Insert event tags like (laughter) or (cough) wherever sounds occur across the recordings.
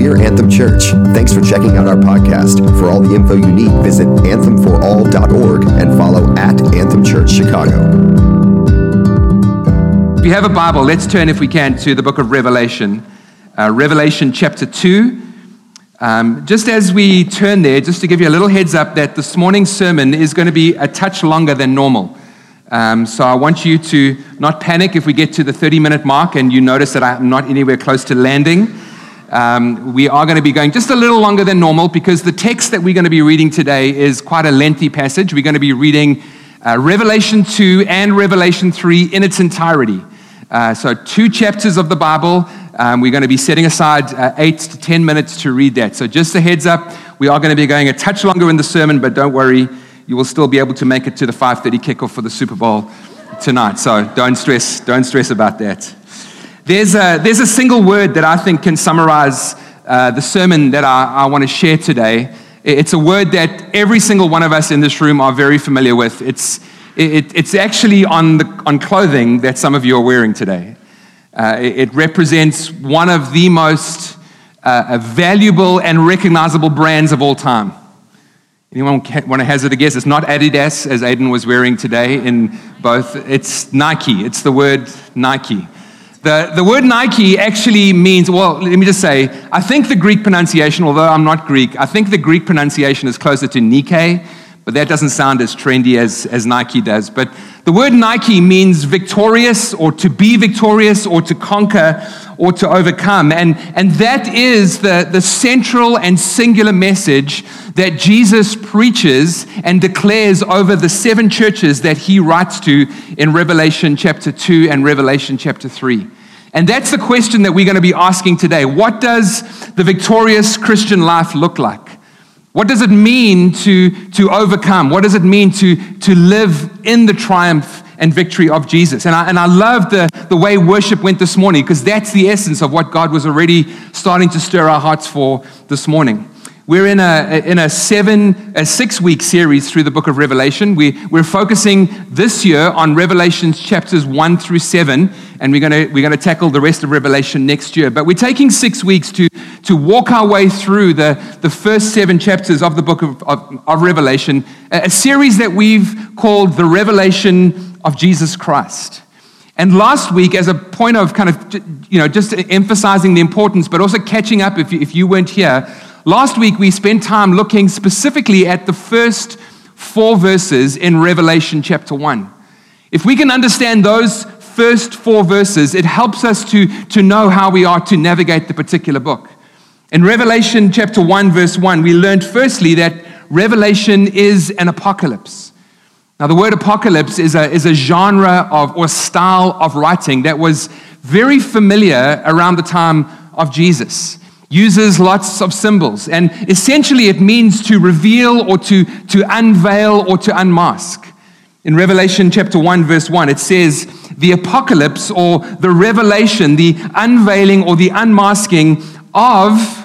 We're Anthem Church. Thanks for checking out our podcast. For all the info you need, visit anthemforall.org and follow at Anthem Church Chicago. If you have a Bible, let's turn, if we can, to the book of Revelation, uh, Revelation chapter 2. Um, just as we turn there, just to give you a little heads up that this morning's sermon is going to be a touch longer than normal. Um, so I want you to not panic if we get to the 30 minute mark and you notice that I'm not anywhere close to landing. Um, we are going to be going just a little longer than normal because the text that we're going to be reading today is quite a lengthy passage. We're going to be reading uh, Revelation 2 and Revelation 3 in its entirety. Uh, so, two chapters of the Bible. Um, we're going to be setting aside uh, eight to 10 minutes to read that. So, just a heads up, we are going to be going a touch longer in the sermon, but don't worry, you will still be able to make it to the 5:30 kickoff for the Super Bowl tonight. So don't stress, don't stress about that. There's a, there's a single word that I think can summarize uh, the sermon that I, I want to share today. It's a word that every single one of us in this room are very familiar with. It's, it, it's actually on, the, on clothing that some of you are wearing today. Uh, it, represents one of the most uh, valuable and recognizable brands of all time. Anyone want to hazard a guess? It's not Adidas, as Aiden was wearing today in both. It's Nike. It's the word Nike. The, the word Nike actually means, well, let me just say, I think the Greek pronunciation, although I'm not Greek, I think the Greek pronunciation is closer to Nike, but that doesn't sound as trendy as, as Nike does. But the word Nike means victorious or to be victorious or to conquer or to overcome. And, and that is the, the central and singular message that Jesus preaches and declares over the seven churches that he writes to in Revelation chapter 2 and Revelation chapter 3. And that's the question that we're going to be asking today. What does the victorious Christian life look like? What does it mean to, to overcome? What does it mean to, to live in the triumph and victory of Jesus? And I, and I love the, the way worship went this morning because that's the essence of what God was already starting to stir our hearts for this morning. We're in a, in a seven, a six week series through the book of Revelation. We, we're focusing this year on Revelations chapters one through seven, and we're going we're to tackle the rest of Revelation next year. But we're taking six weeks to, to walk our way through the, the first seven chapters of the book of, of, of Revelation, a, a series that we've called the Revelation of Jesus Christ. And last week, as a point of kind of, you know, just emphasizing the importance, but also catching up if you, if you weren't here, Last week, we spent time looking specifically at the first four verses in Revelation chapter 1. If we can understand those first four verses, it helps us to, to know how we are to navigate the particular book. In Revelation chapter 1, verse 1, we learned firstly that Revelation is an apocalypse. Now, the word apocalypse is a, is a genre of or style of writing that was very familiar around the time of Jesus uses lots of symbols. And essentially, it means to reveal or to, to unveil or to unmask. In Revelation chapter 1, verse 1, it says, the apocalypse or the revelation, the unveiling or the unmasking of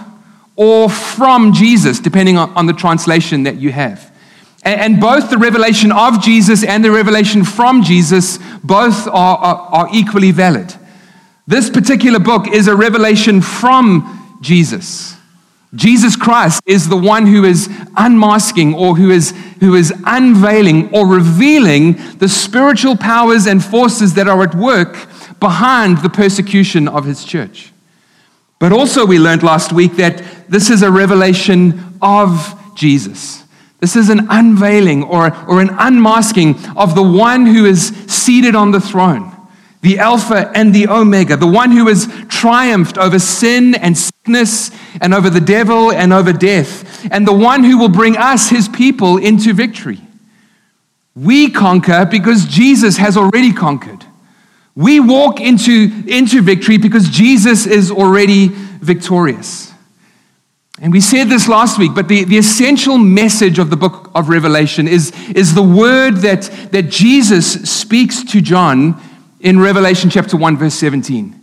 or from Jesus, depending on, the translation that you have. And, both the revelation of Jesus and the revelation from Jesus, both are, are, are equally valid. This particular book is a revelation from Jesus. Jesus Christ is the one who is unmasking or who is, who is unveiling or revealing the spiritual powers and forces that are at work behind the persecution of his church. But also, we learned last week that this is a revelation of Jesus. This is an unveiling or, or an unmasking of the one who is seated on the throne the Alpha and the Omega, the one who has triumphed over sin and sickness and over the devil and over death, and the one who will bring us, his people, into victory. We conquer because Jesus has already conquered. We walk into, into victory because Jesus is already victorious. And we said this last week, but the, the essential message of the book of Revelation is, is the word that, that Jesus speaks to John in Revelation chapter 1, verse 17,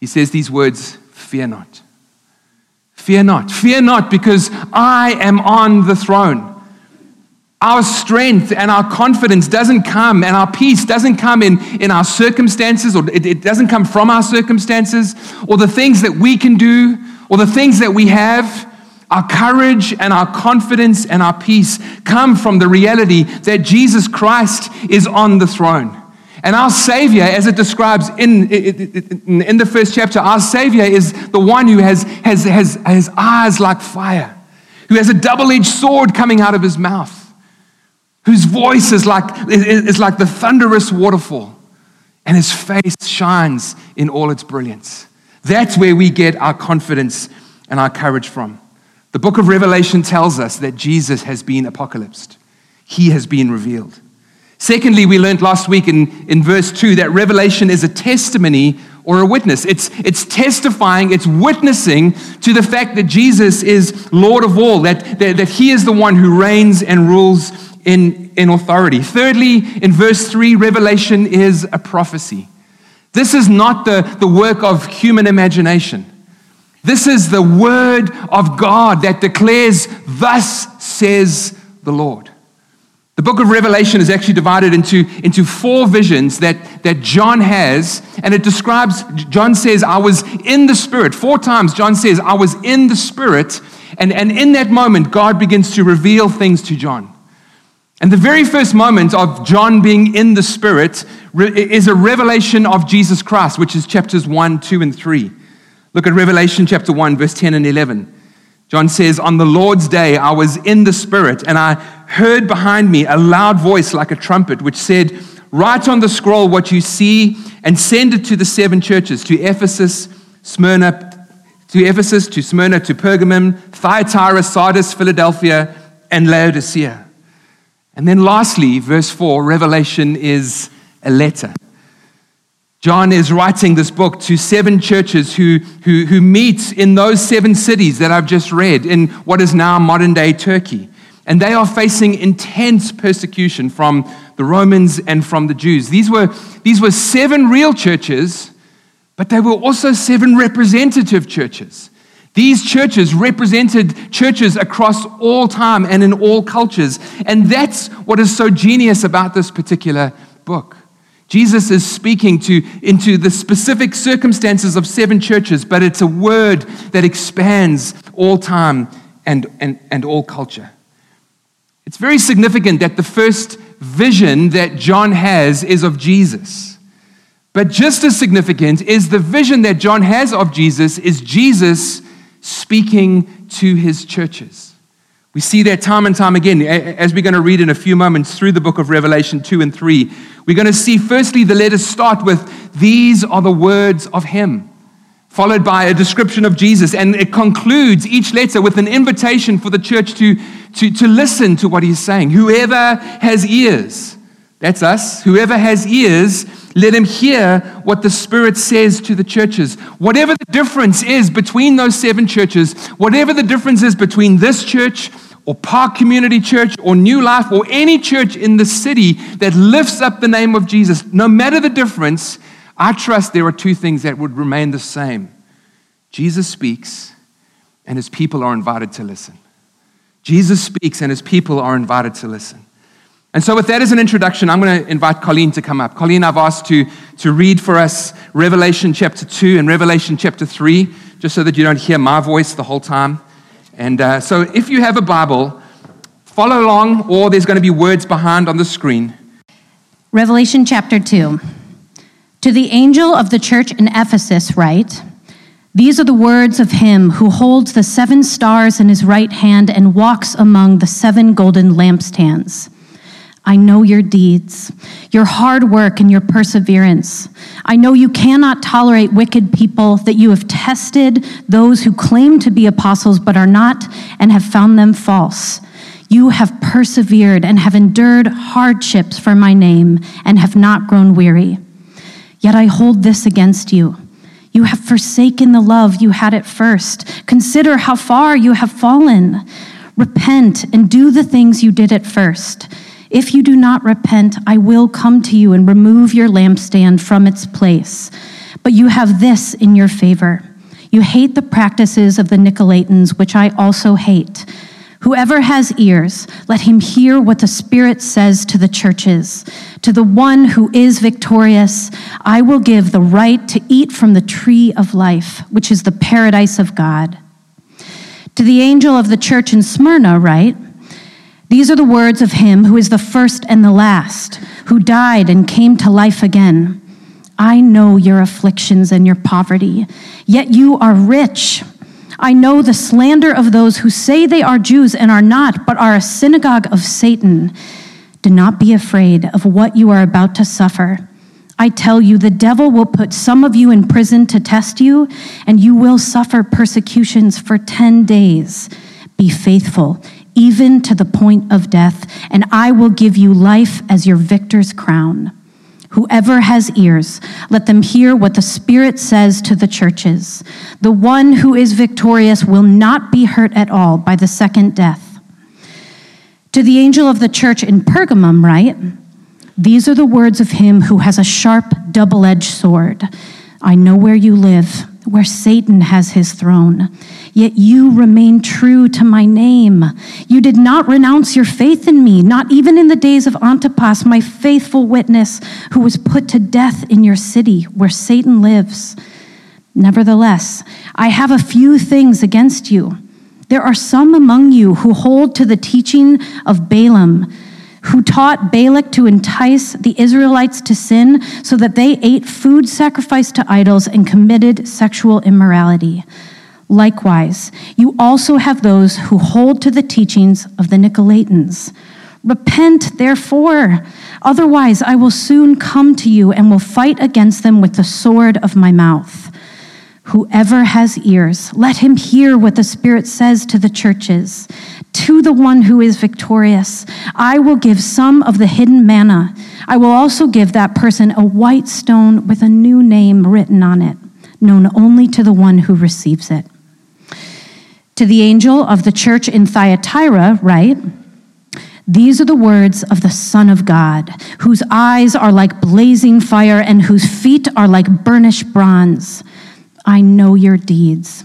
he says these words Fear not. Fear not. Fear not, because I am on the throne. Our strength and our confidence doesn't come, and our peace doesn't come in, in our circumstances, or it, it doesn't come from our circumstances, or the things that we can do, or the things that we have, our courage and our confidence and our peace come from the reality that Jesus Christ is on the throne. And our Savior, as it describes in, in, the first chapter, our Savior is the one who has, has, has, has eyes like fire, who has a double edged sword coming out of his mouth, whose voice is like, is like the thunderous waterfall, and his face shines in all its brilliance. That's where we get our confidence and our courage from. The book of Revelation tells us that Jesus has been apocalypsed, he has been revealed. Secondly, we learned last week in, in verse 2 that revelation is a testimony or a witness. It's, it's testifying, it's witnessing to the fact that Jesus is Lord of all, that, that, that He is the one who reigns and rules in, in authority. Thirdly, in verse 3, revelation is a prophecy. This is not the, the work of human imagination. This is the word of God that declares, Thus says the Lord. The book of Revelation is actually divided into, into four visions that, that John has, and it describes, John says, I was in the Spirit. Four times, John says, I was in the Spirit, and, and in that moment, God begins to reveal things to John. And the very first moment of John being in the Spirit is a revelation of Jesus Christ, which is chapters 1, 2, and 3. Look at Revelation chapter 1, verse 10 and 11. John says, On the Lord's day, I was in the Spirit, and I heard behind me a loud voice like a trumpet, which said, Write on the scroll what you see and send it to the seven churches to Ephesus, Smyrna, to Ephesus, to Smyrna, to Pergamum, Thyatira, Sardis, Philadelphia, and Laodicea. And then lastly, verse 4, Revelation is a letter. John is writing this book to seven churches who, who, who meet in those seven cities that I've just read in what is now modern day Turkey. And they are facing intense persecution from the Romans and from the Jews. These were, these were seven real churches, but they were also seven representative churches. These churches represented churches across all time and in all cultures. And that's what is so genius about this particular book. Jesus is speaking to, into the specific circumstances of seven churches, but it's a word that expands all time and, and, and all culture. It's very significant that the first vision that John has is of Jesus. But just as significant is the vision that John has of Jesus is Jesus speaking to his churches. We see that time and time again, as we're going to read in a few moments through the book of Revelation 2 and 3. We're going to see, firstly, the letters start with, These are the words of Him, followed by a description of Jesus. And it concludes each letter with an invitation for the church to, to, to listen to what He's saying. Whoever has ears, that's us, whoever has ears, let him hear what the Spirit says to the churches. Whatever the difference is between those seven churches, whatever the difference is between this church or Park Community Church or New Life or any church in the city that lifts up the name of Jesus, no matter the difference, I trust there are two things that would remain the same Jesus speaks, and his people are invited to listen. Jesus speaks, and his people are invited to listen. And so, with that as an introduction, I'm going to invite Colleen to come up. Colleen, I've asked to, to read for us Revelation chapter 2 and Revelation chapter 3, just so that you don't hear my voice the whole time. And uh, so, if you have a Bible, follow along, or there's going to be words behind on the screen. Revelation chapter 2. To the angel of the church in Ephesus, write These are the words of him who holds the seven stars in his right hand and walks among the seven golden lampstands. I know your deeds, your hard work, and your perseverance. I know you cannot tolerate wicked people, that you have tested those who claim to be apostles but are not, and have found them false. You have persevered and have endured hardships for my name, and have not grown weary. Yet I hold this against you. You have forsaken the love you had at first. Consider how far you have fallen. Repent and do the things you did at first. If you do not repent, I will come to you and remove your lampstand from its place. But you have this in your favor. You hate the practices of the Nicolaitans, which I also hate. Whoever has ears, let him hear what the Spirit says to the churches. To the one who is victorious, I will give the right to eat from the tree of life, which is the paradise of God. To the angel of the church in Smyrna, write These are the words of him who is the first and the last, who died and came to life again. I know your afflictions and your poverty, yet you are rich. I know the slander of those who say they are Jews and are not, but are a synagogue of Satan. Do not be afraid of what you are about to suffer. I tell you, the devil will put some of you in prison to test you, and you will suffer persecutions for 10 days. Be faithful, even to the point of death, and I will give you life as your victor's crown. Whoever has ears, let them hear what the Spirit says to the churches. The one who is victorious will not be hurt at all by the second death. To the angel of the church in Pergamum, write These are the words of him who has a sharp, double edged sword. I know where you live, where Satan has his throne. Yet you remain true to my name. You did not renounce your faith in me, not even in the days of Antipas, my faithful witness, who was put to death in your city where Satan lives. Nevertheless, I have a few things against you. There are some among you who hold to the teaching of Balaam, who taught Balak to entice the Israelites to sin so that they ate food sacrificed to idols and committed sexual immorality. Likewise, you also have those who hold to the teachings of the Nicolaitans. Repent, therefore, otherwise I will soon come to you and will fight against them with the sword of my mouth. Whoever has ears, let him hear what the Spirit says to the churches. To the one who is victorious, I will give some of the hidden manna. I will also give that person a white stone with a new name written on it, known only to the one who receives it. To the angel of the church in Thyatira, write, These are the words of the Son of God, whose eyes are like blazing fire and whose feet are like burnished bronze. I know your deeds,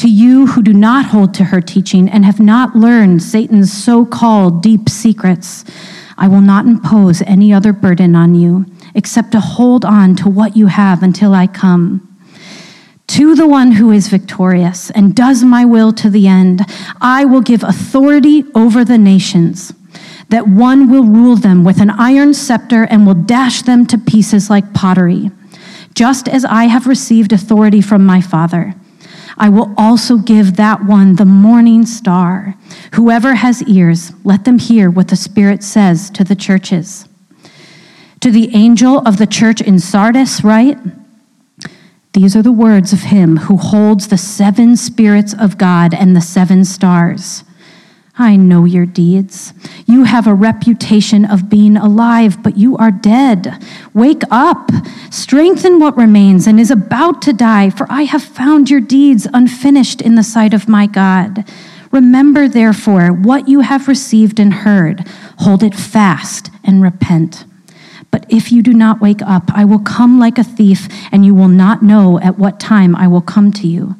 to you who do not hold to her teaching and have not learned Satan's so called deep secrets, I will not impose any other burden on you except to hold on to what you have until I come. To the one who is victorious and does my will to the end, I will give authority over the nations, that one will rule them with an iron scepter and will dash them to pieces like pottery, just as I have received authority from my Father. I will also give that one the morning star. Whoever has ears, let them hear what the Spirit says to the churches. To the angel of the church in Sardis, write, these are the words of him who holds the seven spirits of God and the seven stars. I know your deeds. You have a reputation of being alive, but you are dead. Wake up, strengthen what remains and is about to die, for I have found your deeds unfinished in the sight of my God. Remember, therefore, what you have received and heard, hold it fast and repent. But if you do not wake up, I will come like a thief, and you will not know at what time I will come to you.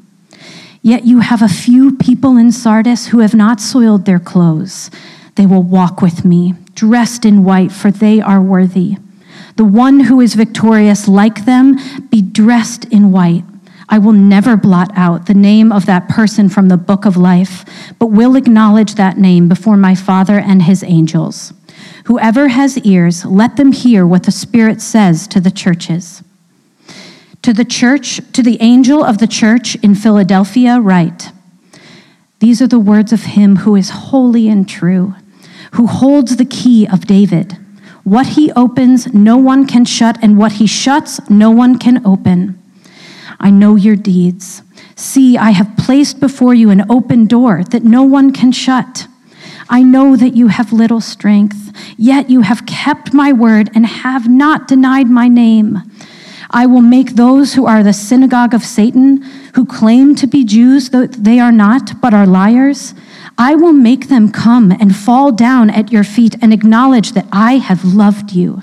Yet you have a few people in Sardis who have not soiled their clothes. They will walk with me, dressed in white, for they are worthy. The one who is victorious, like them, be dressed in white. I will never blot out the name of that person from the book of life, but will acknowledge that name before my Father and his angels. Whoever has ears, let them hear what the Spirit says to the churches. To the church, to the angel of the church in Philadelphia, write These are the words of him who is holy and true, who holds the key of David. What he opens, no one can shut, and what he shuts, no one can open. I know your deeds. See, I have placed before you an open door that no one can shut. I know that you have little strength, yet you have kept my word and have not denied my name. I will make those who are the synagogue of Satan, who claim to be Jews, though they are not, but are liars, I will make them come and fall down at your feet and acknowledge that I have loved you.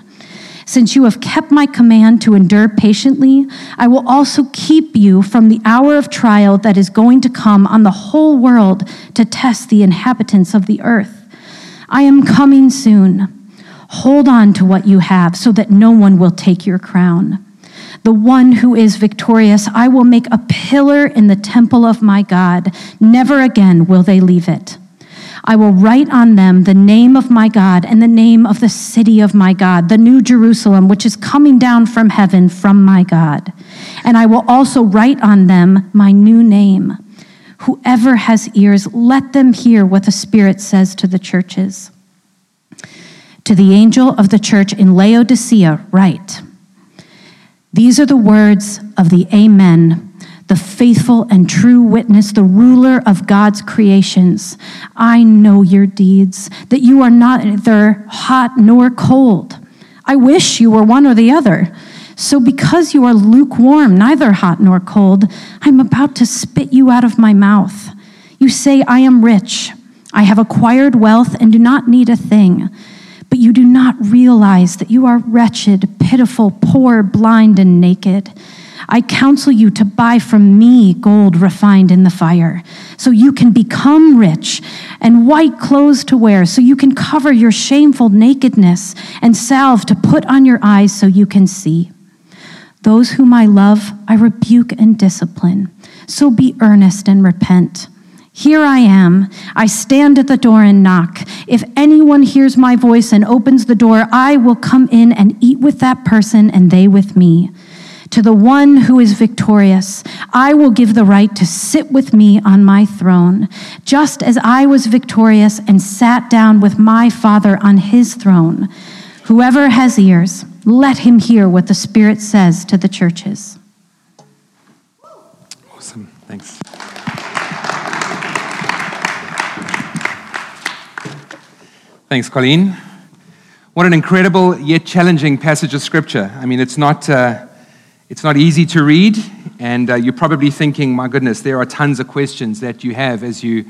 Since you have kept my command to endure patiently, I will also keep you from the hour of trial that is going to come on the whole world to test the inhabitants of the earth. I am coming soon. Hold on to what you have so that no one will take your crown. The one who is victorious, I will make a pillar in the temple of my God. Never again will they leave it. I will write on them the name of my God and the name of the city of my God, the new Jerusalem, which is coming down from heaven from my God. And I will also write on them my new name. Whoever has ears, let them hear what the Spirit says to the churches. To the angel of the church in Laodicea, write These are the words of the Amen the faithful and true witness, the ruler of God's creations. I know your deeds, that you are neither hot nor cold. I wish you were one or the other. So, because you are lukewarm, neither hot nor cold, I'm about to spit you out of my mouth. You say, I am rich, I have acquired wealth, and do not need a thing. But you do not realize that you are wretched, pitiful, poor, blind, and naked. I counsel you to buy from me gold refined in the fire, so you can become rich, and white clothes to wear, so you can cover your shameful nakedness, and salve to put on your eyes so you can see. Those whom I love, I rebuke and discipline. So be earnest and repent. Here I am. I stand at the door and knock. If anyone hears my voice and opens the door, I will come in and eat with that person and they with me. To the one who is victorious, I will give the right to sit with me on my throne, just as I was victorious and sat down with my Father on his throne. Whoever has ears, let him hear what the Spirit says to the churches. Awesome. Thanks. Thanks, Colleen. What an incredible yet challenging passage of Scripture. I mean, it's not. Uh, it's not easy to read, and uh, you're probably thinking, my goodness, there are tons of questions that you have as you,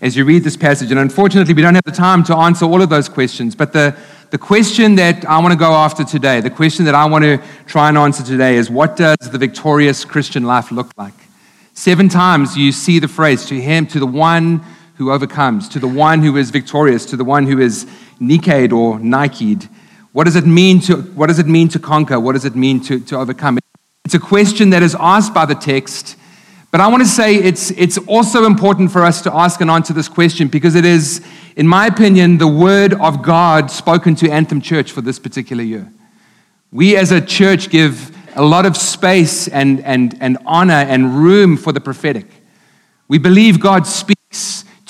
as you read this passage. And unfortunately, we don't have the time to answer all of those questions. But the, the question that I want to go after today, the question that I want to try and answer today is what does the victorious Christian life look like? Seven times you see the phrase to him, to the one who overcomes, to the one who is victorious, to the one who is Niked or Nike'd. What does it mean to, what does it mean to conquer? What does it mean to, to overcome? It's a question that is asked by the text, but I want to say it's, it's also important for us to ask and answer this question because it is, in my opinion, the word of God spoken to Anthem Church for this particular year. We as a church give a lot of space and, and, and honor and room for the prophetic. We believe God speaks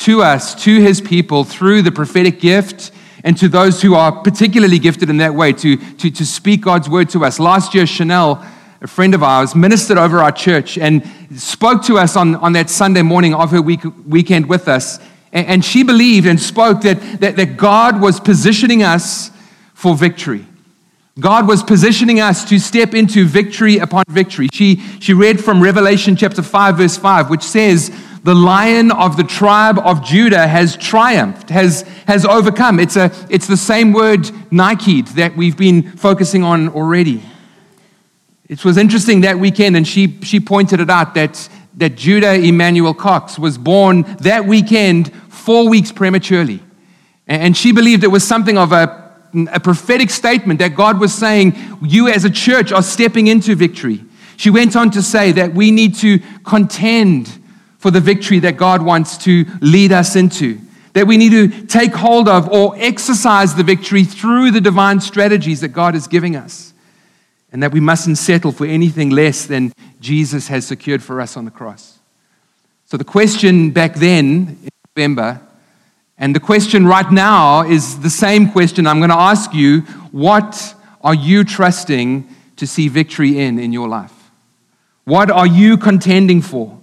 to us, to his people, through the prophetic gift and to those who are particularly gifted in that way to, to, to speak God's word to us. Last year, Chanel a friend of ours, ministered over our church and spoke to us on, on that Sunday morning of her week, weekend with us. And, and she believed and spoke that, that, that God was positioning us for victory. God was positioning us to step into victory upon victory. She, she read from Revelation chapter 5, verse 5, which says, The lion of the tribe of Judah has triumphed, has, has overcome. It's, a, it's the same word, Nike, that we've been focusing on already. It was interesting that weekend, and she, she pointed it out that, that Judah Emmanuel Cox was born that weekend four weeks prematurely. And she believed it was something of a, a prophetic statement that God was saying, You as a church are stepping into victory. She went on to say that we need to contend for the victory that God wants to lead us into. That we need to take hold of or exercise the victory through the divine strategies that God is giving us. and that we mustn't settle for anything less than Jesus has secured for us on the cross. So the question back then in November, and the question right now is the same question I'm going to ask you what are you trusting to see victory in in your life? What are you contending for?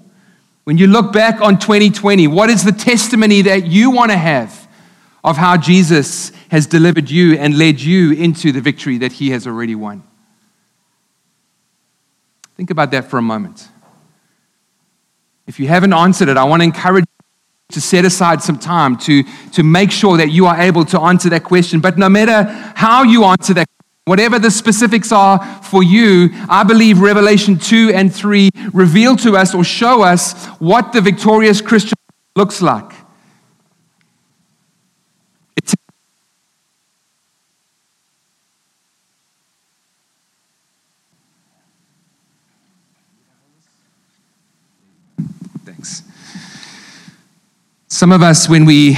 When you look back on 2020, what is the testimony that you want to have of how Jesus has delivered you and led you into the victory that he has already won? Think about that for a moment. If you haven't answered it, I want to encourage you to set aside some time to, to make sure that you are able to answer that question. But no matter how you answer that Whatever the specifics are for you, I believe Revelation 2 and 3 reveal to us or show us what the victorious Christian looks like. Thanks. Some of us, when we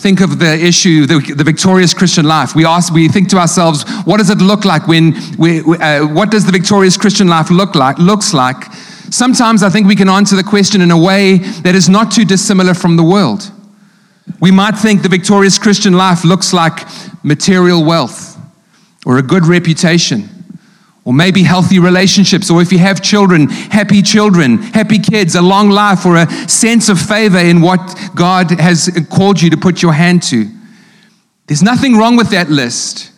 think of the issue, the, the, victorious Christian life, we ask, we think to ourselves, what does it look like when, we, uh, what does the victorious Christian life look like, looks like? Sometimes I think we can answer the question in a way that is not too dissimilar from the world. We might think the victorious Christian life looks like material wealth or a good reputation or maybe healthy relationships, or if you have children, happy children, happy kids, a long life, or a sense of favor in what God has called you to put your hand to. There's nothing wrong with that list.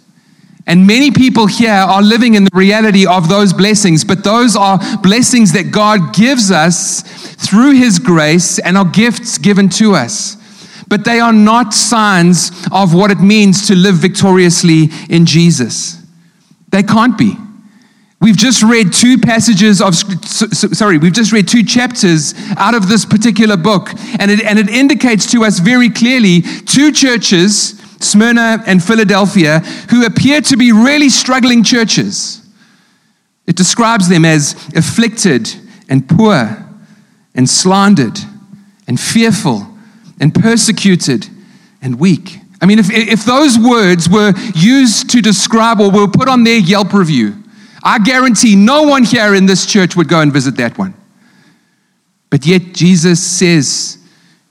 And many people here are living in the reality of those blessings, but those are blessings that God gives us through His grace and are gifts given to us. But they are not signs of what it means to live victoriously in Jesus. They can't be. We've just read two passages of, sorry, we've just read two chapters out of this particular book, and it, and it indicates to us very clearly two churches, Smyrna and Philadelphia, who appear to be really struggling churches. It describes them as afflicted and poor and slandered and fearful and persecuted and weak. I mean, if, if those words were used to describe or were put on their Yelp review, I guarantee no one here in this church would go and visit that one. But yet, Jesus says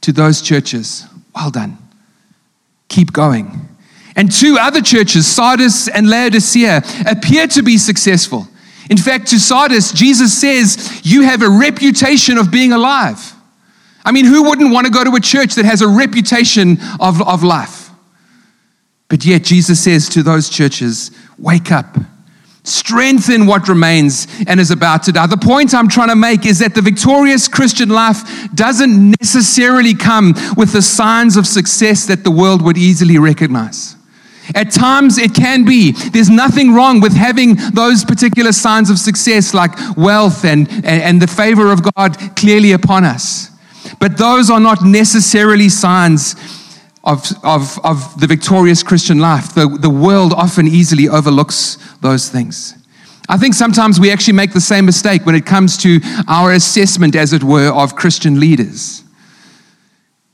to those churches, Well done, keep going. And two other churches, Sardis and Laodicea, appear to be successful. In fact, to Sardis, Jesus says, You have a reputation of being alive. I mean, who wouldn't want to go to a church that has a reputation of, of life? But yet, Jesus says to those churches, Wake up Strengthen what remains and is about to die. The point I'm trying to make is that the victorious Christian life doesn't necessarily come with the signs of success that the world would easily recognize. At times it can be. There's nothing wrong with having those particular signs of success like wealth and, and, and the favor of God clearly upon us. But those are not necessarily signs of, of, of the victorious Christian life. The, the world often easily overlooks those things. I think sometimes we actually make the same mistake when it comes to our assessment, as it were, of Christian leaders.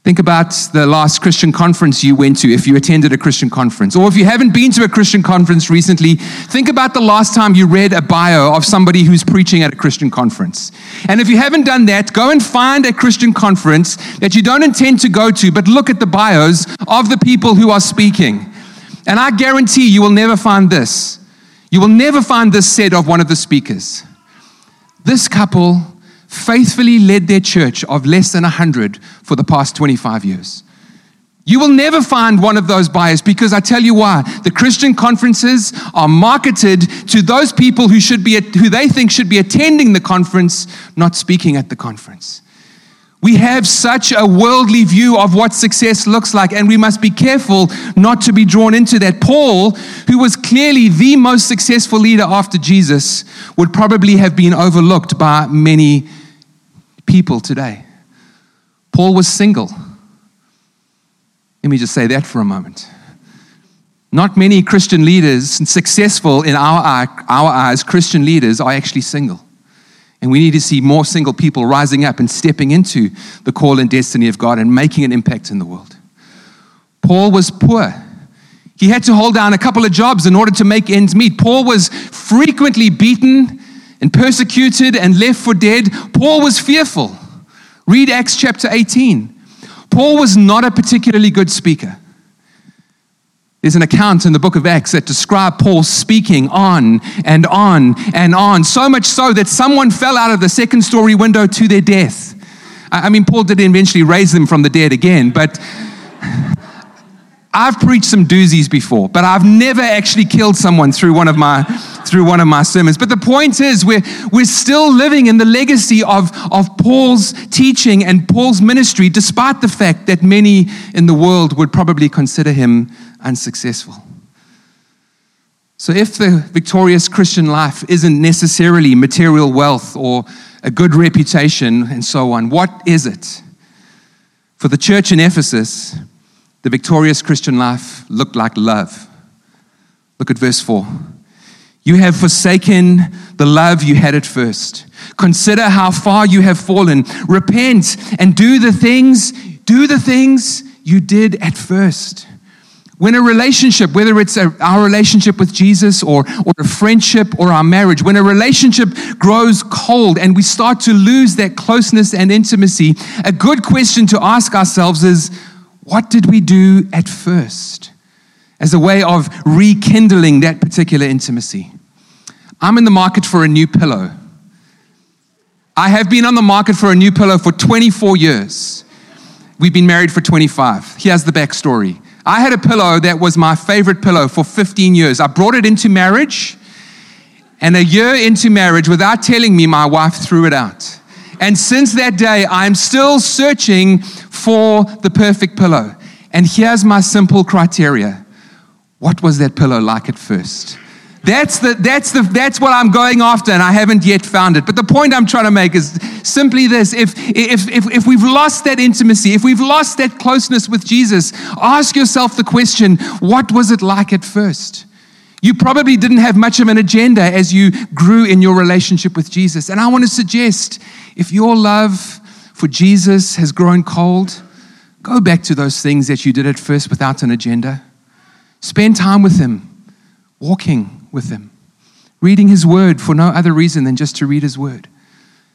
Think about the last Christian conference you went to if you attended a Christian conference. Or if you haven't been to a Christian conference recently, think about the last time you read a bio of somebody who's preaching at a Christian conference. And if you haven't done that, go and find a Christian conference that you don't intend to go to, but look at the bios of the people who are speaking. And I guarantee you will never find this. You will never find this said of one of the speakers. This couple faithfully led their church of less than 100 for the past 25 years. You will never find one of those bios because I tell you why. The Christian conferences are marketed to those people who should be who they think should be attending the conference, not speaking at the conference. We have such a worldly view of what success looks like, and we must be careful not to be drawn into that. Paul, who was clearly the most successful leader after Jesus, would probably have been overlooked by many people today. Paul was single. Let me just say that for a moment. Not many Christian leaders, successful in our, our eyes, Christian leaders, are actually single. And we need to see more single people rising up and stepping into the call and destiny of God and making an impact in the world. Paul was poor. He had to hold down a couple of jobs in order to make ends meet. Paul was frequently beaten and persecuted and left for dead. Paul was fearful. Read Acts chapter 18. Paul was not a particularly good speaker. There's an account in the book of Acts that describe Paul speaking on and on and on, so much so that someone fell out of the second story window to their death. I mean, Paul did eventually raise them from the dead again, but I've preached some doozies before, but I've never actually killed someone through one of my through one of my sermons. But the point is we're we're still living in the legacy of, of Paul's teaching and Paul's ministry, despite the fact that many in the world would probably consider him unsuccessful. So if the victorious Christian life isn't necessarily material wealth or a good reputation and so on, what is it? For the church in Ephesus, the victorious Christian life looked like love. Look at verse 4. You have forsaken the love you had at first. Consider how far you have fallen. Repent and do the things, do the things you did at first. When a relationship, whether it's a, our relationship with Jesus or, or a friendship or our marriage, when a relationship grows cold and we start to lose that closeness and intimacy, a good question to ask ourselves is what did we do at first as a way of rekindling that particular intimacy? I'm in the market for a new pillow. I have been on the market for a new pillow for 24 years. We've been married for 25. Here's the backstory. I had a pillow that was my favorite pillow for 15 years. I brought it into marriage, and a year into marriage, without telling me, my wife threw it out. And since that day, I'm still searching for the perfect pillow. And here's my simple criteria What was that pillow like at first? That's, the, that's, the, that's what I'm going after, and I haven't yet found it. But the point I'm trying to make is simply this if, if, if, if we've lost that intimacy, if we've lost that closeness with Jesus, ask yourself the question what was it like at first? You probably didn't have much of an agenda as you grew in your relationship with Jesus. And I want to suggest if your love for Jesus has grown cold, go back to those things that you did at first without an agenda. Spend time with Him, walking with Him, reading His Word for no other reason than just to read His Word.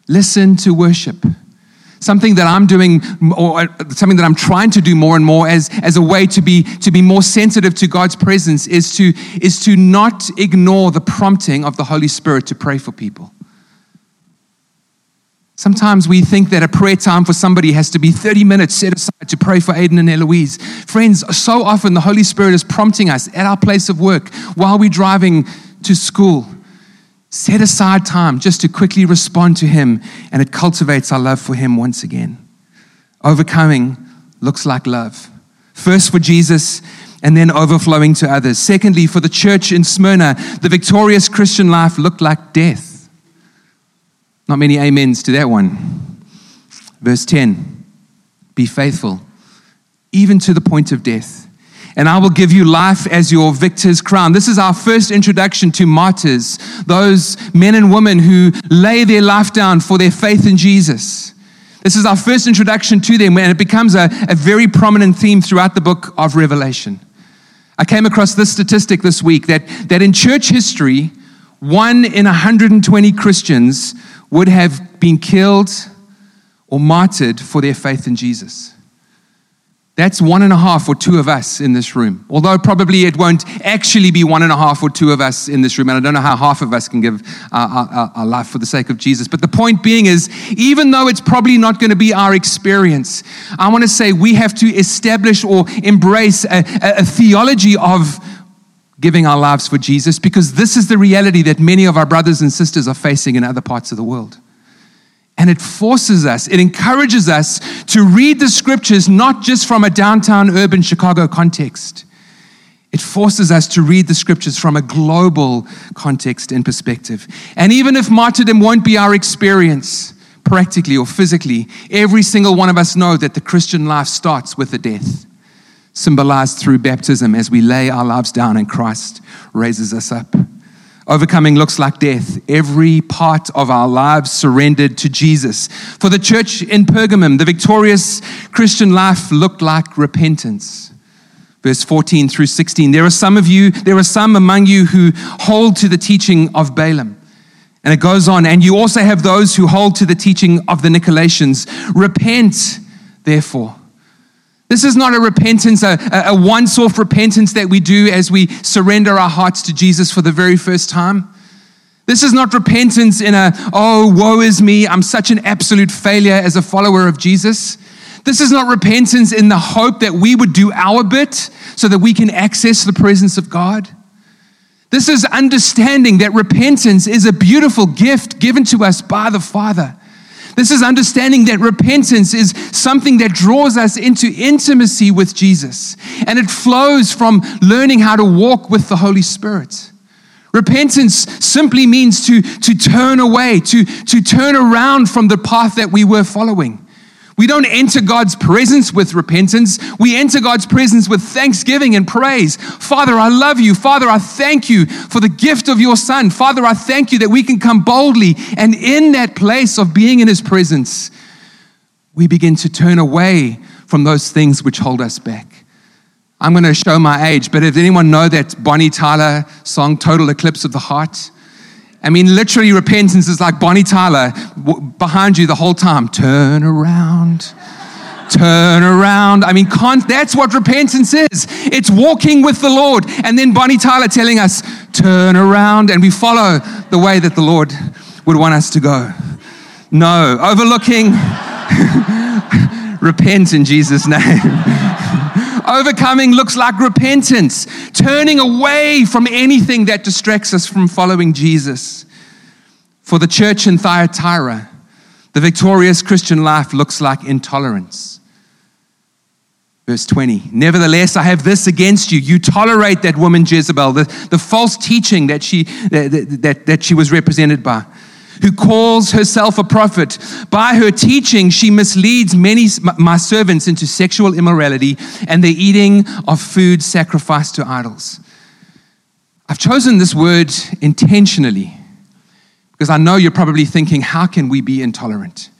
Listen to worship. Something that I'm doing, or something that I'm trying to do more and more as, as a way to be, to be more sensitive to God's presence is to, is to not ignore the prompting of the Holy Spirit to pray for people. Sometimes we think that a prayer time for somebody has to be 30 minutes set aside to pray for Aiden and Eloise. Friends, so often the Holy Spirit is prompting us at our place of work while we're driving to school. Set aside time just to quickly respond to Him, and it cultivates our love for Him once again. Overcoming looks like love. First for Jesus, and then overflowing to others. Secondly, for the church in Smyrna, the victorious Christian life looked like death. Not many amens to that one. Verse 10 Be faithful, even to the point of death, and I will give you life as your victor's crown. This is our first introduction to martyrs, those men and women who lay their life down for their faith in Jesus. This is our first introduction to them, and it becomes a, a very prominent theme throughout the book of Revelation. I came across this statistic this week that, that in church history, one in 120 Christians would have been killed or martyred for their faith in Jesus. That's one and a half or two of us in this room. Although probably it won't actually be one and a half or two of us in this room. And I don't know how half of us can give our, our, our life for the sake of Jesus. But the point being is, even though it's probably not going to be our experience, I want to say we have to establish or embrace a, a, a theology of giving our lives for Jesus because this is the reality that many of our brothers and sisters are facing in other parts of the world. And it forces us, it encourages us to read the scriptures not just from a downtown urban Chicago context. It forces us to read the scriptures from a global context and perspective. And even if martyrdom won't be our experience, practically or physically, every single one of us know that the Christian life starts with a death symbolized through baptism as we lay our lives down and Christ raises us up. Overcoming looks like death. Every part of our lives surrendered to Jesus. For the church in Pergamum, the victorious Christian life looked like repentance. Verse 14 through 16. There are some of you, there are some among you who hold to the teaching of Balaam. And it goes on, and you also have those who hold to the teaching of the Nicolaitans. Repent, therefore. This is not a repentance, a, a once off repentance that we do as we surrender our hearts to Jesus for the very first time. This is not repentance in a, oh, woe is me, I'm such an absolute failure as a follower of Jesus. This is not repentance in the hope that we would do our bit so that we can access the presence of God. This is understanding that repentance is a beautiful gift given to us by the Father. This is understanding that repentance is something that draws us into intimacy with Jesus, and it flows from learning how to walk with the Holy Spirit. Repentance simply means to, to turn away, to, to turn around from the path that we were following. We don't enter God's presence with repentance. We enter God's presence with thanksgiving and praise. Father, I love you. Father, I thank you for the gift of your Son. Father, I thank you that we can come boldly and in that place of being in His presence, we begin to turn away from those things which hold us back. I'm going to show my age, but if anyone know that Bonnie Tyler song, Total Eclipse of the Heart? I mean, literally, repentance is like Bonnie Tyler behind you the whole time. Turn around, turn around. I mean, that's what repentance is. It's walking with the Lord. And then Bonnie Tyler telling us, turn around, and we follow the way that the Lord would want us to go. No, overlooking, (laughs) repent in Jesus' name. (laughs) Overcoming looks like repentance, turning away from anything that distracts us from following Jesus. For the church in Thyatira, the victorious Christian life looks like intolerance. Verse 20, nevertheless, I have this against you. You tolerate that woman Jezebel, the, the false teaching that she, that, that, that she was represented by who calls herself a prophet. By her teaching, she misleads many my servants into sexual immorality and the eating of food sacrificed to idols. I've chosen this word intentionally because I know you're probably thinking, how can we be intolerant?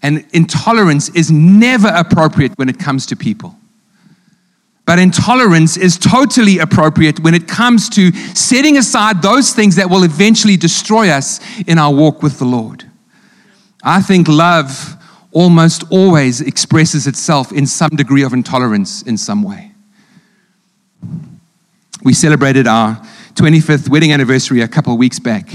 And intolerance is never appropriate when it comes to people. But intolerance is totally appropriate when it comes to setting aside those things that will eventually destroy us in our walk with the Lord. I think love almost always expresses itself in some degree of intolerance in some way. We celebrated our 25th wedding anniversary a couple of weeks back.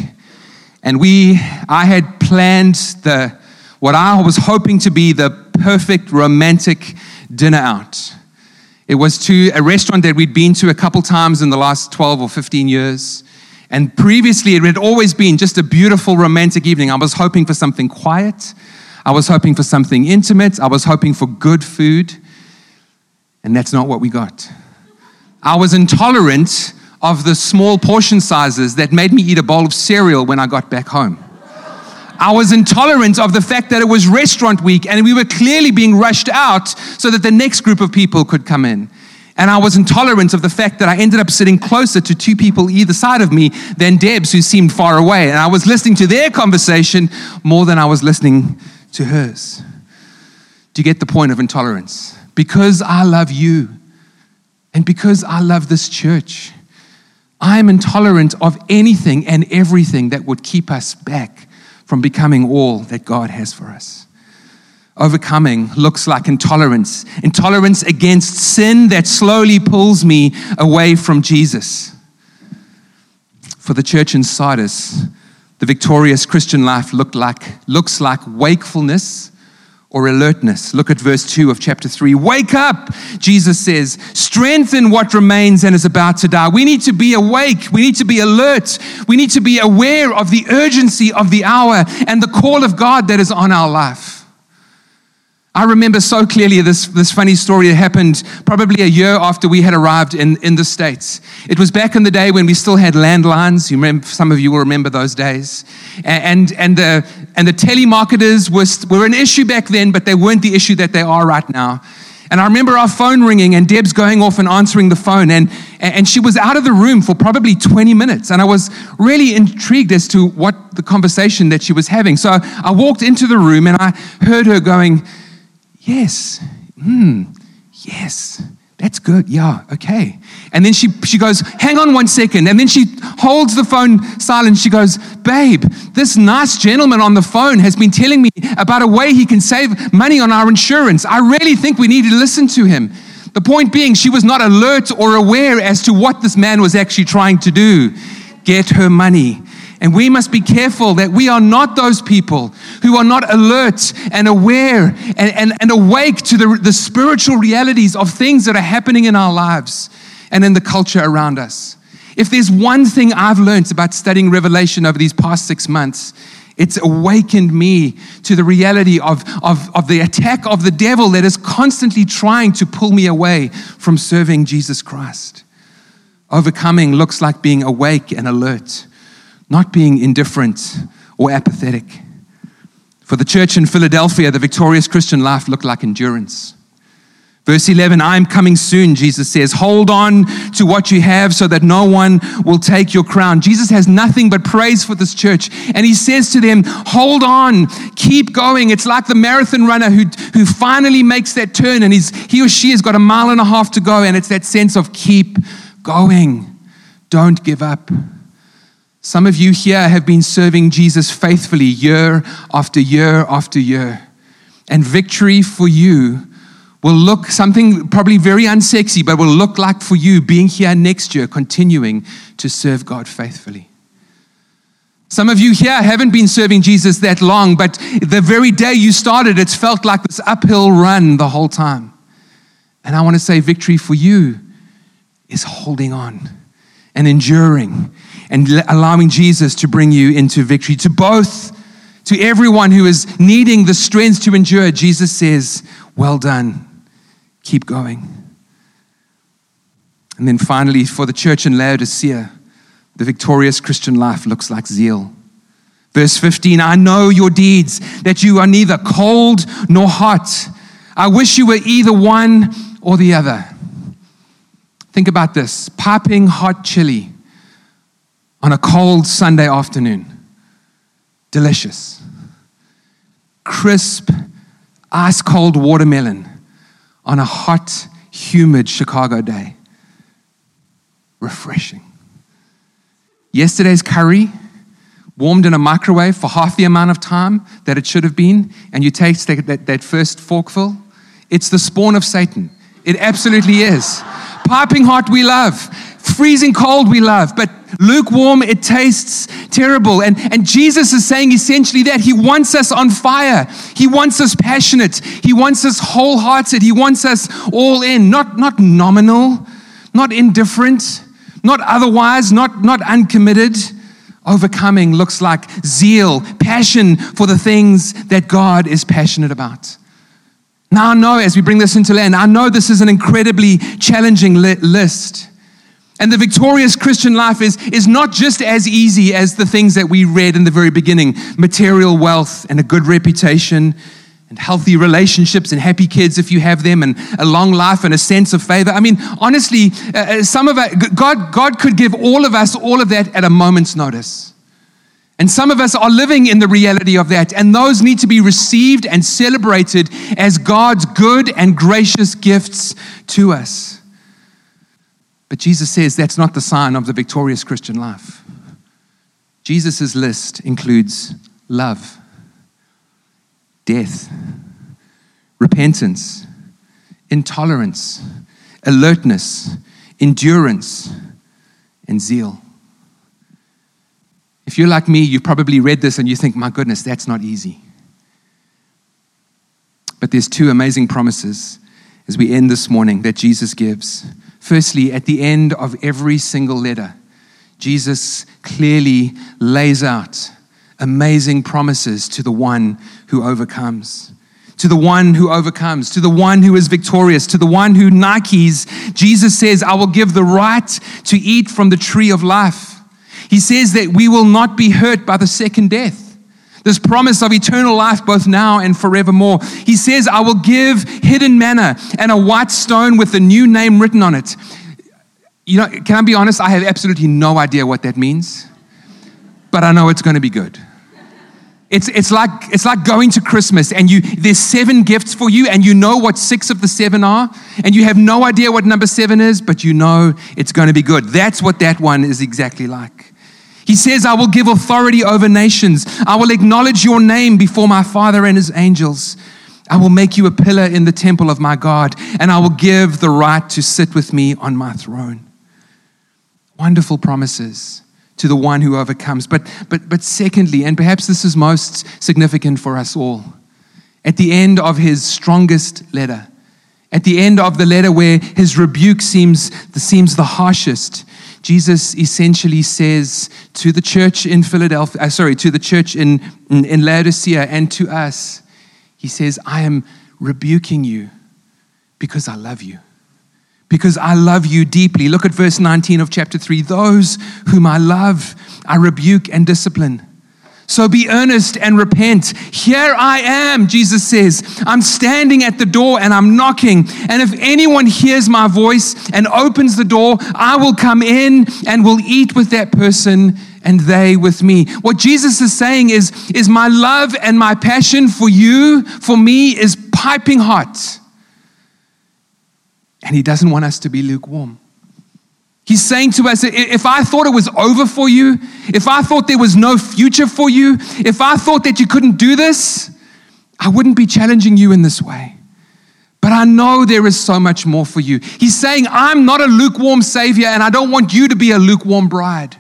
And we, I had planned the, what I was hoping to be the perfect romantic dinner out. It was to a restaurant that we'd been to a couple times in the last 12 or 15 years. And previously, it had always been just a beautiful romantic evening. I was hoping for something quiet. I was hoping for something intimate. I was hoping for good food. And that's not what we got. I was intolerant of the small portion sizes that made me eat a bowl of cereal when I got back home. I was intolerant of the fact that it was restaurant week and we were clearly being rushed out so that the next group of people could come in. And I was intolerant of the fact that I ended up sitting closer to two people either side of me than Debs, who seemed far away. And I was listening to their conversation more than I was listening to hers. Do you get the point of intolerance? Because I love you and because I love this church, I am intolerant of anything and everything that would keep us back from becoming all that God has for us. Overcoming looks like intolerance intolerance against sin that slowly pulls me away from Jesus. For the church in Sardis, the victorious Christian life looked like, looks like wakefulness or alertness. Look at verse 2 of chapter 3. Wake up, Jesus says. Strengthen what remains and is about to die. We need to be awake. We need to be alert. We need to be aware of the urgency of the hour and the call of God that is on our life. I remember so clearly this, this funny story that happened probably a year after we had arrived in, in the States. It was back in the day when we still had landlines. You remember, some of you will remember those days. And, and, the, and the telemarketers was, were an issue back then, but they weren't the issue that they are right now. And I remember our phone ringing and Debs going off and answering the phone. And, and she was out of the room for probably 20 minutes. And I was really intrigued as to what the conversation that she was having. So I walked into the room and I heard her going, Yes. Hmm. Yes. That's good. Yeah, okay. And then she, she goes, Hang on one second. And then she holds the phone silent. She goes, Babe, this nice gentleman on the phone has been telling me about a way he can save money on our insurance. I really think we need to listen to him. The point being, she was not alert or aware as to what this man was actually trying to do get her money. And we must be careful that we are not those people who are not alert and aware and, and, and awake to the, the spiritual realities of things that are happening in our lives and in the culture around us. If there's one thing I've learned about studying Revelation over these past six months, it's awakened me to the reality of, of, of the attack of the devil that is constantly trying to pull me away from serving Jesus Christ. Overcoming looks like being awake and alert not being indifferent or apathetic. For the church in Philadelphia, the victorious Christian life looked like endurance. Verse 11, I am coming soon, Jesus says. Hold on to what you have so that no one will take your crown. Jesus has nothing but praise for this church. And he says to them, Hold on, keep going. It's like the marathon runner who, who finally makes that turn and he's, he or she has got a mile and a half to go. And it's that sense of keep going, don't give up. Some of you here have been serving Jesus faithfully year after year after year. And victory for you will look something probably very unsexy, but will look like for you being here next year, continuing to serve God faithfully. Some of you here haven't been serving Jesus that long, but the very day you started, it's felt like this uphill run the whole time. And I want to say, victory for you is holding on and enduring and allowing Jesus to bring you into victory. To both, to everyone who is needing the strength to endure, Jesus says, Well done, keep going. And then finally, for the church in Laodicea, the victorious Christian life looks like zeal. Verse 15 I know your deeds, that you are neither cold nor hot. I wish you were either one or the other. Think about this piping hot chili on a cold Sunday afternoon. Delicious. Crisp, ice cold watermelon on a hot, humid Chicago day. Refreshing. Yesterday's curry, warmed in a microwave for half the amount of time that it should have been, and you taste that, that, that first forkful, it's the spawn of Satan. It absolutely is. Piping hot, we love. Freezing cold, we love. But lukewarm, it tastes terrible. And, and Jesus is saying essentially that He wants us on fire. He wants us passionate. He wants us wholehearted. He wants us all in, not, not nominal, not indifferent, not otherwise, not, not uncommitted. Overcoming looks like zeal, passion for the things that God is passionate about. Now, I know as we bring this into land, I know this is an incredibly challenging list. And the victorious Christian life is, is not just as easy as the things that we read in the very beginning material wealth and a good reputation and healthy relationships and happy kids if you have them and a long life and a sense of favor. I mean, honestly, uh, uh some of it, God, God could give all of us all of that at a moment's notice. And some of us are living in the reality of that, and those need to be received and celebrated as God's good and gracious gifts to us. But Jesus says that's not the sign of the victorious Christian life. Jesus' list includes love, death, repentance, intolerance, alertness, endurance, and zeal. If you're like me, you've probably read this and you think, my goodness, that's not easy. But there's two amazing promises as we end this morning that Jesus gives. Firstly, at the end of every single letter, Jesus clearly lays out amazing promises to the one who overcomes. To the one who overcomes, to the one who is victorious, to the one who Nikes, Jesus says, I will give the right to eat from the tree of life. He says that we will not be hurt by the second death this promise of eternal life both now and forevermore. He says, I will give hidden manna and a white stone with a new name written on it. You know, can I be honest? I have absolutely no idea what that means, but I know it's going to be good. It's, it's, like, it's like going to Christmas and you, there's seven gifts for you and you know what six of the seven are and you have no idea what number seven is, but you know it's going to be good. That's what that one is exactly like. He says, I will give authority over nations. I will acknowledge your name before my Father and his angels. I will make you a pillar in the temple of my God, and I will give the right to sit with me on my throne. Wonderful promises to the one who overcomes. But, but, but secondly, and perhaps this is most significant for us all, at the end of his strongest letter, at the end of the letter where his rebuke seems, seems the harshest, Jesus essentially says to the church in Philadelphia, uh, sorry, to the church in, in, in Laodicea and to us, he says, I am rebuking you because I love you because I love you deeply. Look at verse 19 of chapter 3. Those whom I love, I rebuke and discipline. So be earnest and repent. Here I am, Jesus says. I'm standing at the door and I'm knocking. And if anyone hears my voice and opens the door, I will come in and will eat with that person and they with me. What Jesus is saying is, is my love and my passion for you, for me, is piping hot. And he doesn't want us to be lukewarm. He's saying to us, if I thought it was over for you, if I thought there was no future for you, if I thought that you couldn't do this, I wouldn't be challenging you in this way. But I know there is so much more for you. He's saying, I'm not a lukewarm Savior, and I don't want you to be a lukewarm bride.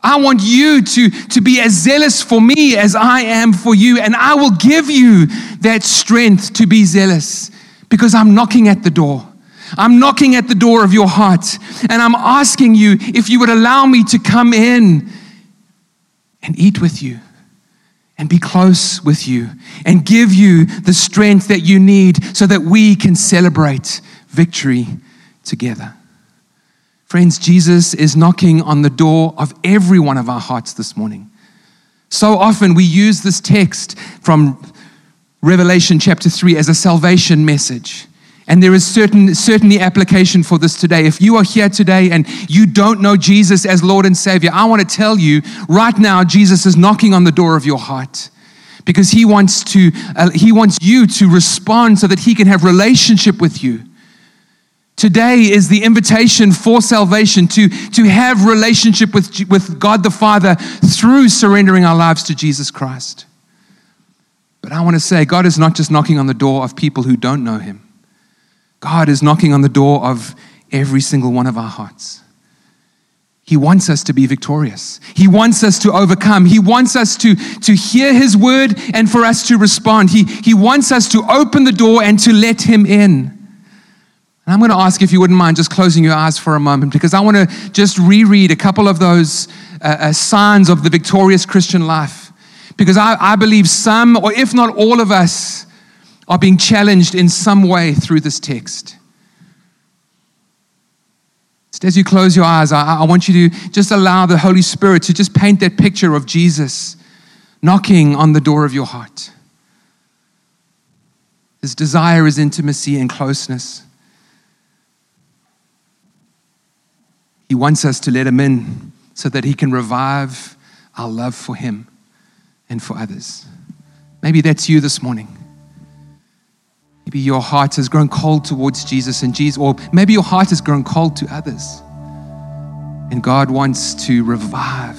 I want you to, to be as zealous for me as I am for you, and I will give you that strength to be zealous because I'm knocking at the door. I'm knocking at the door of your heart and I'm asking you if you would allow me to come in and eat with you and be close with you and give you the strength that you need so that we can celebrate victory together. Friends, Jesus is knocking on the door of every one of our hearts this morning. So often we use this text from Revelation chapter 3 as a salvation message. And there is certain, certainly application for this today. If you are here today and you don't know Jesus as Lord and Savior, I want to tell you right now, Jesus is knocking on the door of your heart. Because he wants to uh, he wants you to respond so that he can have relationship with you. Today is the invitation for salvation to, to have relationship with, with god the father through surrendering our lives to jesus christ. But i want to say god is not just knocking on the door of people who don't know him God is knocking on the door of every single one of our hearts. He wants us to be victorious. He wants us to overcome. He wants us to, to hear His word and for us to respond. He, he wants us to open the door and to let Him in. And I'm going to ask if you wouldn't mind just closing your eyes for a moment because I want to just reread a couple of those uh, uh, signs of the victorious Christian life. Because I, I believe some, or if not all of us, are being challenged in some way through this text. Just as you close your eyes, I, I want you to just allow the Holy Spirit to just paint that picture of Jesus knocking on the door of your heart. His desire is intimacy and closeness. He wants us to let him in so that he can revive our love for him and for others. Maybe that's you this morning. Maybe your heart has grown cold towards Jesus and Jesus, or maybe your heart has grown cold to others. And God wants to revive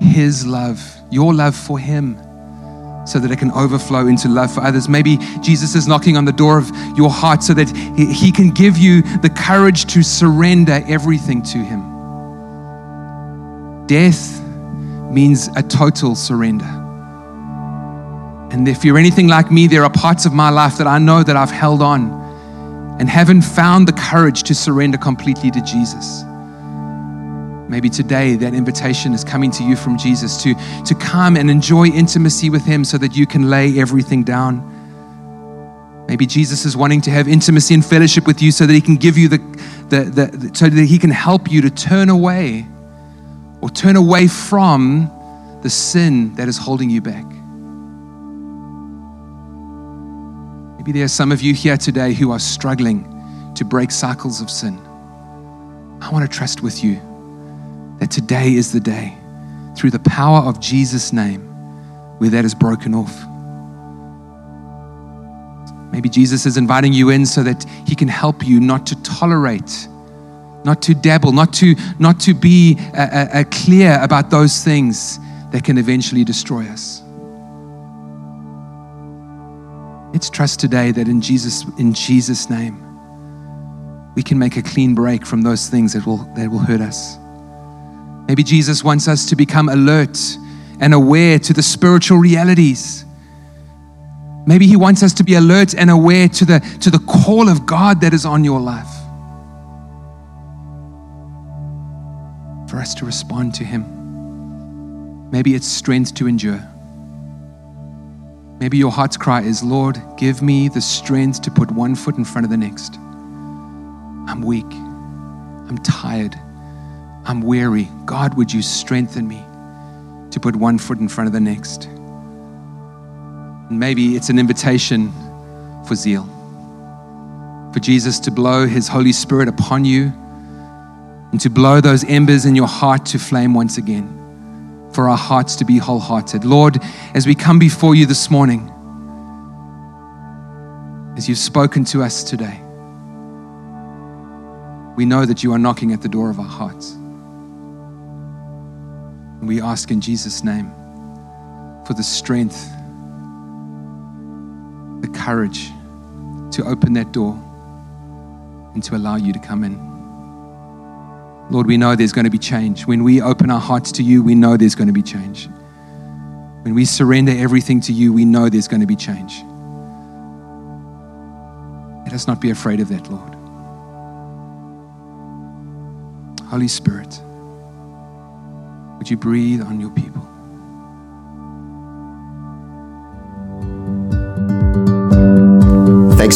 His love, your love for Him, so that it can overflow into love for others. Maybe Jesus is knocking on the door of your heart so that He can give you the courage to surrender everything to Him. Death means a total surrender. And if you're anything like me, there are parts of my life that I know that I've held on and haven't found the courage to surrender completely to Jesus. Maybe today that invitation is coming to you from Jesus to, to come and enjoy intimacy with Him so that you can lay everything down. Maybe Jesus is wanting to have intimacy and fellowship with you so that He can give you the, the, the, so that He can help you to turn away or turn away from the sin that is holding you back. Maybe there are some of you here today who are struggling to break cycles of sin. I want to trust with you that today is the day, through the power of Jesus' name, where that is broken off. Maybe Jesus is inviting you in so that he can help you not to tolerate, not to dabble, not to, not to be uh, uh, clear about those things that can eventually destroy us. Let's trust today that in Jesus, in Jesus' name, we can make a clean break from those things that will, that will hurt us. Maybe Jesus wants us to become alert and aware to the spiritual realities. Maybe He wants us to be alert and aware to the, to the call of God that is on your life. For us to respond to Him. Maybe it's strength to endure. Maybe your heart's cry is, Lord, give me the strength to put one foot in front of the next. I'm weak. I'm tired. I'm weary. God, would you strengthen me to put one foot in front of the next? And maybe it's an invitation for zeal, for Jesus to blow his Holy Spirit upon you and to blow those embers in your heart to flame once again for our hearts to be wholehearted. Lord, as we come before you this morning, as you've spoken to us today, we know that you are knocking at the door of our hearts. And we ask in Jesus' name for the strength, the courage to open that door and to allow you to come in. Lord, we know there's going to be change. When we open our hearts to you, we know there's going to be change. When we surrender everything to you, we know there's going to be change. Let us not be afraid of that, Lord. Holy Spirit, would you breathe on your people?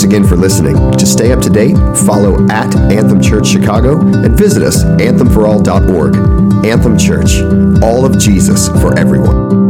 Again for listening. To stay up to date, follow at Anthem Church Chicago and visit us, anthemforall.org. Anthem Church, all of Jesus for everyone.